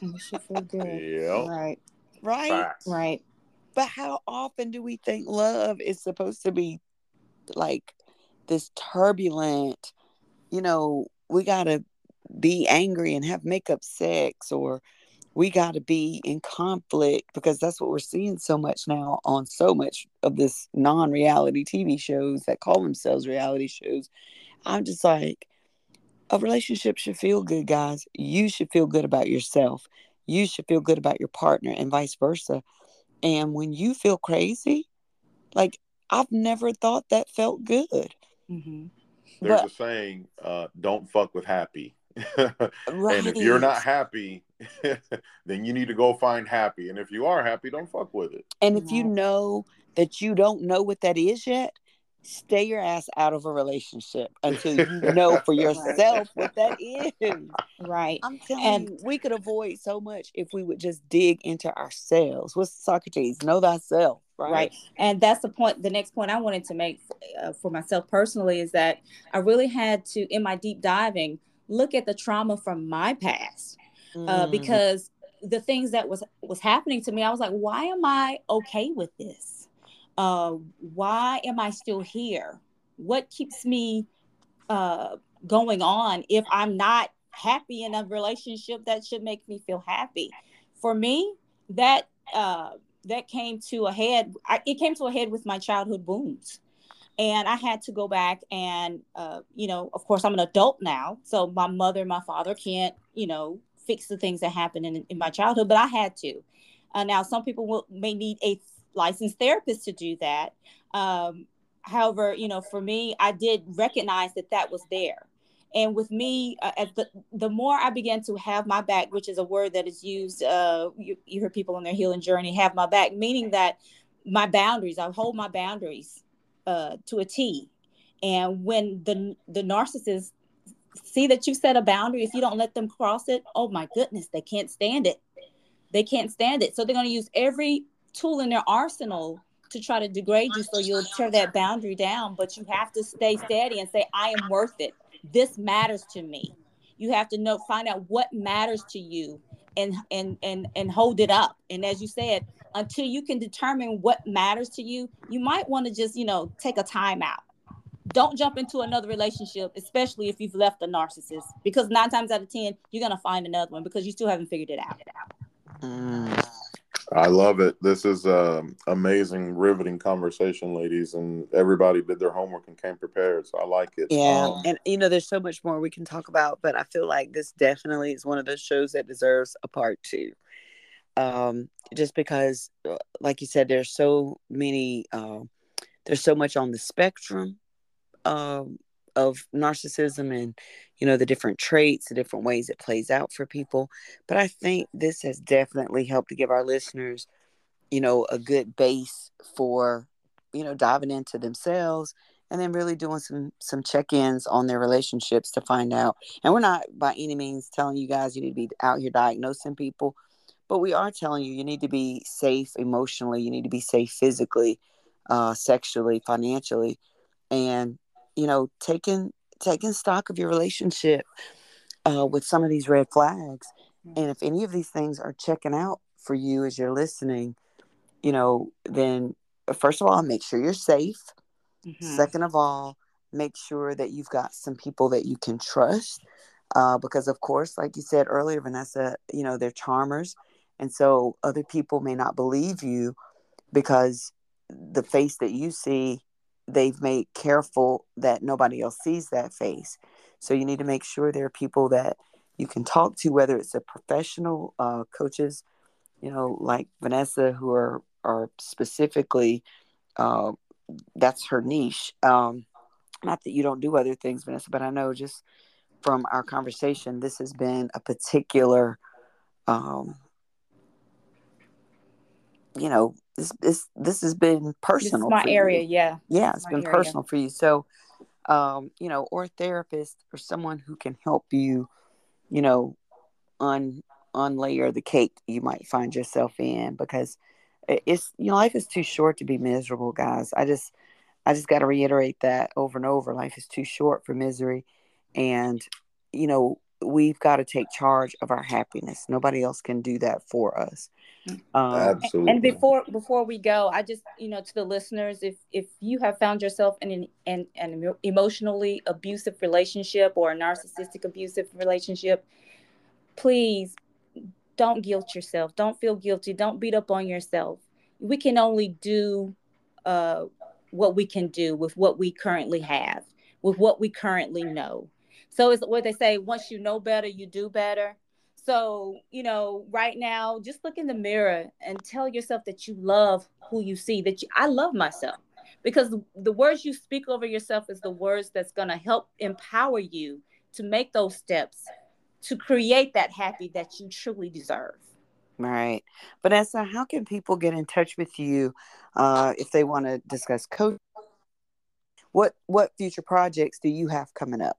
you should feel good. Yeah. Right right? Facts. Right. But how often do we think love is supposed to be like this turbulent, you know, we got to be angry and have makeup sex or we got to be in conflict because that's what we're seeing so much now on so much of this non-reality TV shows that call themselves reality shows. I'm just like a relationship should feel good, guys. You should feel good about yourself you should feel good about your partner and vice versa. And when you feel crazy, like I've never thought that felt good. Mm-hmm. there's but, a saying, uh, "Don't fuck with happy." Right. And if you're not happy, then you need to go find happy. And if you are happy, don't fuck with it. And if you know that you don't know what that is yet, stay your ass out of a relationship until you know for yourself what that is. Right. I'm telling and, you, we could avoid so much if we would just dig into ourselves. What's Socrates? Know thyself. Right? right. And that's the point. The next point I wanted to make uh, for myself personally is that I really had to, in my deep diving, look at the trauma from my past uh, mm. uh, because the things that was was happening to me, I was like, why am I okay with this? uh, why am I still here? What keeps me uh, going on if I'm not happy in a relationship that should make me feel happy? For me, that uh, that came to a head. I, it came to a head with my childhood wounds, and I had to go back and, uh, you know, of course, I'm an adult now, so my mother, and my father can't, you know, fix the things that happened in, in my childhood, but I had to. Uh, now, some people will, may need a licensed therapist to do that. Um, however, you know, for me, I did recognize that that was there. And with me, uh, as the the more I began to have my back, which is a word that is used, uh, you, you hear people on their healing journey have my back, meaning that my boundaries, I hold my boundaries uh, to a T. And when the the narcissist see that you set a boundary, if you don't let them cross it, oh my goodness, they can't stand it. They can't stand it. So they're going to use every tool in their arsenal to try to degrade you so you'll tear that boundary down but you have to stay steady and say i am worth it this matters to me you have to know find out what matters to you and and and and hold it up and as you said until you can determine what matters to you you might want to just you know take a time out don't jump into another relationship especially if you've left a narcissist because nine times out of ten you're going to find another one because you still haven't figured it out mm. I love it. This is um, amazing, riveting conversation, ladies, and everybody did their homework and came prepared. So I like it. Yeah, um, and you know, there's so much more we can talk about, but I feel like this definitely is one of those shows that deserves a part two. Um, just because, uh, like you said, there's so many, uh, there's so much on the spectrum um, of narcissism and you know the different traits the different ways it plays out for people. But i think this has definitely helped to give our listeners you know a good base for you know diving into themselves and then really doing some some check-ins on their relationships to find out. And we're not by any means telling you guys you need to be out here diagnosing people but we are telling you you need to be safe emotionally you need to be safe physically uh, sexually financially and you know taking taking stock of your relationship uh, with some of these red flags. And if any of these things are checking out for you as you're listening you know then first of all make sure you're safe. Mm-hmm. second of all make sure that you've got some people that you can trust uh, because of course like you said earlier vanessa you know they're charmers and so other people may not believe you because the face that you see they've made careful that nobody else sees that face. So you need to make sure there are people that you can talk to, whether it's a professional uh, coaches, you know, like Vanessa, who are are specifically uh, that's her niche. Um, not that you don't do other things, Vanessa, but I know just from our conversation, this has been a particular, um, you know, this this this has been personal. my area, you. yeah. Yeah, it's been area. personal for you. So, um, you know, or a therapist or someone who can help you, you know, un unlayer the cake you might find yourself in because it's you know life is too short to be miserable, guys. I just I just got to reiterate that over and over. Life is too short for misery, and you know we've got to take charge of our happiness. Nobody else can do that for us. Um, Absolutely. And before before we go, I just you know to the listeners, if if you have found yourself in an, an, an emotionally abusive relationship or a narcissistic abusive relationship, please don't guilt yourself. Don't feel guilty. Don't beat up on yourself. We can only do uh, what we can do with what we currently have, with what we currently know. So it's what they say: once you know better, you do better so, you know, right now, just look in the mirror and tell yourself that you love who you see, that you, I love myself. because the, words you speak over yourself is the words that's going to help empower you to make those steps to create that happy that you truly deserve. Right. Vanessa, how can people get in touch with you uh, if they want to discuss coach? What what future projects do you have coming up?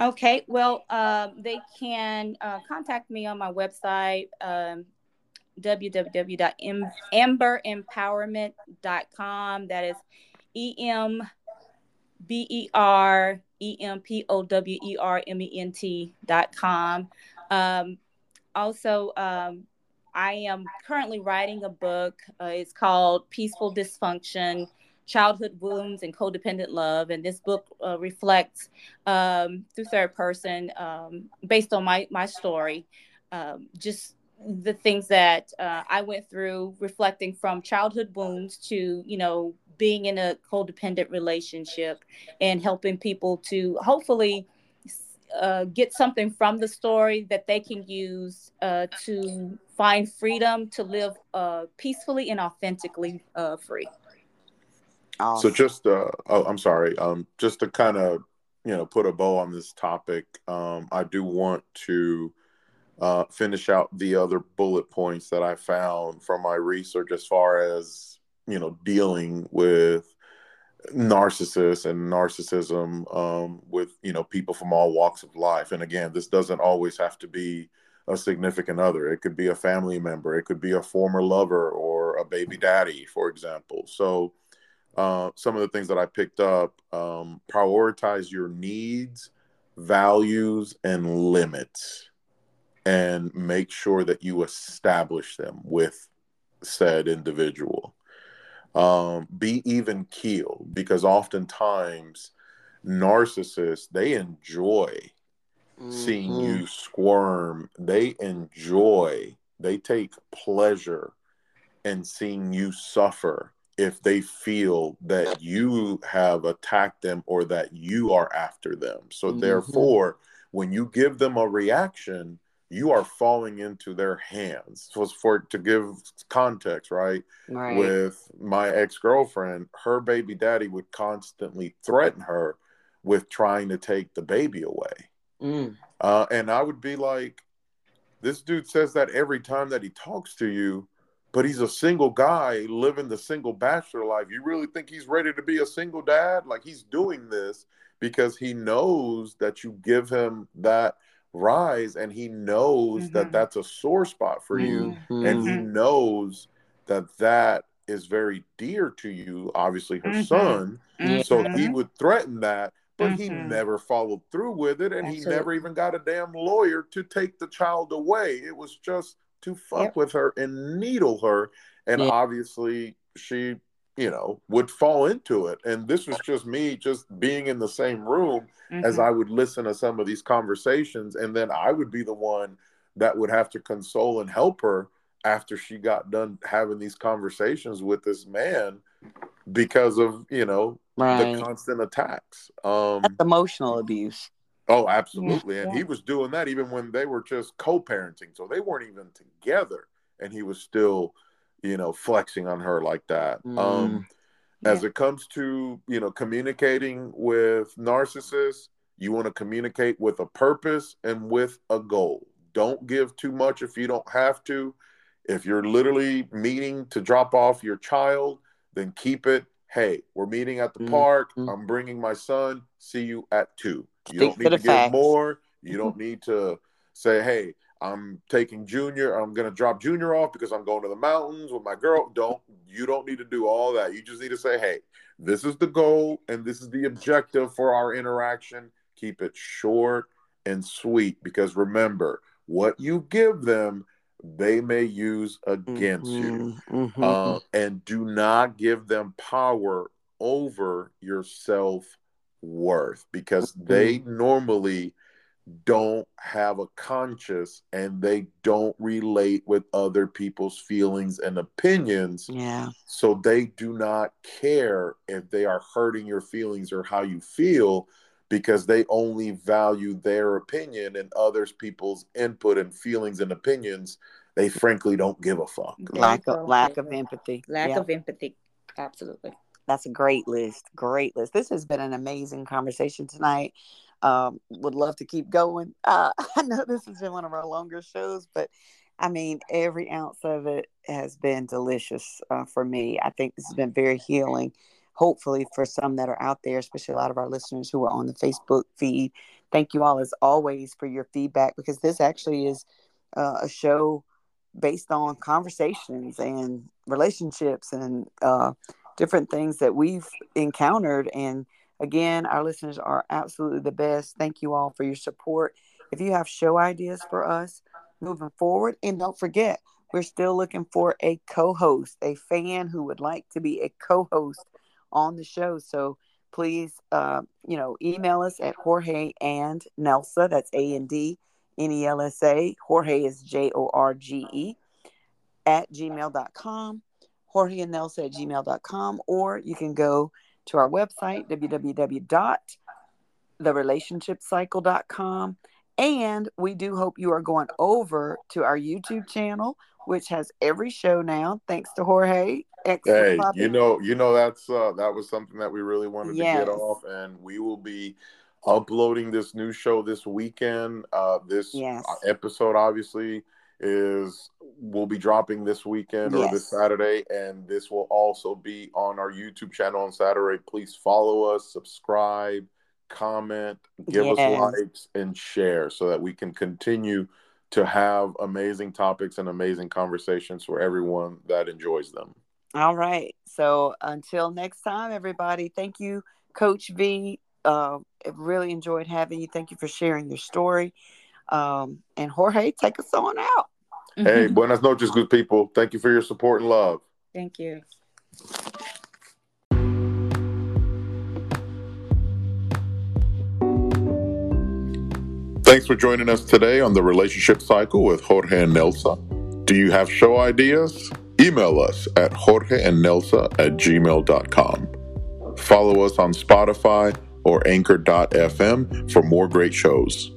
Okay, well, um, they can uh, contact me on my website, um, www.emberempowerment.com. That is E M B E R E M P O W E R M E N T.com. Um, also, um, I am currently writing a book. Uh, it's called Peaceful Dysfunction Childhood Wounds and Codependent Love. And this book uh, reflects um, through third person, um, based on my, my story, um, just the things that uh, I went through, reflecting from childhood wounds to, you know, being in a codependent relationship and helping people to hopefully uh, get something from the story that they can use uh, to find freedom to live uh, peacefully and authentically uh, free. Awesome. So just, uh, oh, I'm sorry, um, just to kind of, you know, put a bow on this topic, um, I do want to uh, finish out the other bullet points that I found from my research as far as, you know, dealing with narcissists and narcissism um, with you know people from all walks of life. And again this doesn't always have to be a significant other. It could be a family member. It could be a former lover or a baby daddy for example. So uh, some of the things that i picked up um, prioritize your needs values and limits and make sure that you establish them with said individual. Um, be even keel because oftentimes narcissists they enjoy mm-hmm. seeing you squirm. They enjoy they take pleasure in seeing you suffer if they feel that you have attacked them or that you are after them so mm-hmm. therefore when you give them a reaction you are falling into their hands. So for to give context, right? right. With my ex girlfriend, her baby daddy would constantly threaten her with trying to take the baby away. Mm. Uh, and I would be like, this dude says that every time that he talks to you, but he's a single guy living the single bachelor life. You really think he's ready to be a single dad? Like he's doing this because he knows that you give him that rise and he knows mm-hmm. that that's a sore spot for you mm-hmm. and he mm-hmm. knows that that is very dear to you obviously her mm-hmm. son so he mm-hmm. would threaten that but he mm-hmm. never followed through with it and Absolutely. he never even got a damn lawyer to take the child away it was just to fuck yep. with her and needle her and obviously she you know, would fall into it. And this was just me just being in the same room mm-hmm. as I would listen to some of these conversations. And then I would be the one that would have to console and help her after she got done having these conversations with this man because of, you know, right. the constant attacks. Um, That's emotional abuse. Oh, absolutely. Yeah. And he was doing that even when they were just co parenting. So they weren't even together. And he was still you know, flexing on her like that. Mm. Um, yeah. As it comes to, you know, communicating with narcissists, you want to communicate with a purpose and with a goal. Don't give too much if you don't have to. If you're literally meeting to drop off your child, then keep it. Hey, we're meeting at the mm park. I'm bringing my son. See you at two. You don't need to, to give more. You don't need to say, hey, I'm taking junior. I'm gonna drop junior off because I'm going to the mountains with my girl. Don't you don't need to do all that. You just need to say, hey, this is the goal and this is the objective for our interaction. Keep it short and sweet because remember, what you give them, they may use against mm-hmm, you. Mm-hmm. Uh, and do not give them power over your self worth because mm-hmm. they normally don't have a conscious and they don't relate with other people's feelings and opinions. Yeah. So they do not care if they are hurting your feelings or how you feel because they only value their opinion and others people's input and feelings and opinions. They frankly don't give a fuck. Lack of lack of empathy. Lack yeah. of empathy. Absolutely. That's a great list. Great list. This has been an amazing conversation tonight. Um, would love to keep going. Uh, I know this has been one of our longer shows, but I mean, every ounce of it has been delicious uh, for me. I think this has been very healing. Hopefully, for some that are out there, especially a lot of our listeners who are on the Facebook feed. Thank you all, as always, for your feedback because this actually is uh, a show based on conversations and relationships and uh, different things that we've encountered. And again, our listeners are absolutely the best. Thank you all for your support. If you have show ideas for us moving forward, and don't forget, we're still looking for a co host, a fan who would like to be a co host on the show. So please, uh, you know, email us at Jorge and Nelsa, that's A and D N E L S A. Jorge is J O R G E at gmail.com. Jorge and Nelsa at gmail.com. Or you can go to our website, www.therelationshipcycle.com. And we do hope you are going over to our YouTube channel, which has every show now, thanks to Jorge. Excellent hey, you know, you know that's uh, that was something that we really wanted yes. to get off, and we will be uploading this new show this weekend. Uh, this yes. episode, obviously, is will be dropping this weekend yes. or this Saturday, and this will also be on our YouTube channel on Saturday. Please follow us, subscribe, comment, give yes. us likes, and share so that we can continue to have amazing topics and amazing conversations for everyone that enjoys them. All right. So until next time, everybody, thank you, Coach V. Uh, really enjoyed having you. Thank you for sharing your story. Um, and Jorge, take us on out. Hey, buenas noches, good people. Thank you for your support and love. Thank you. Thanks for joining us today on the Relationship Cycle with Jorge and Nelsa. Do you have show ideas? Email us at jorgeandnelsa at gmail.com. Follow us on Spotify or anchor.fm for more great shows.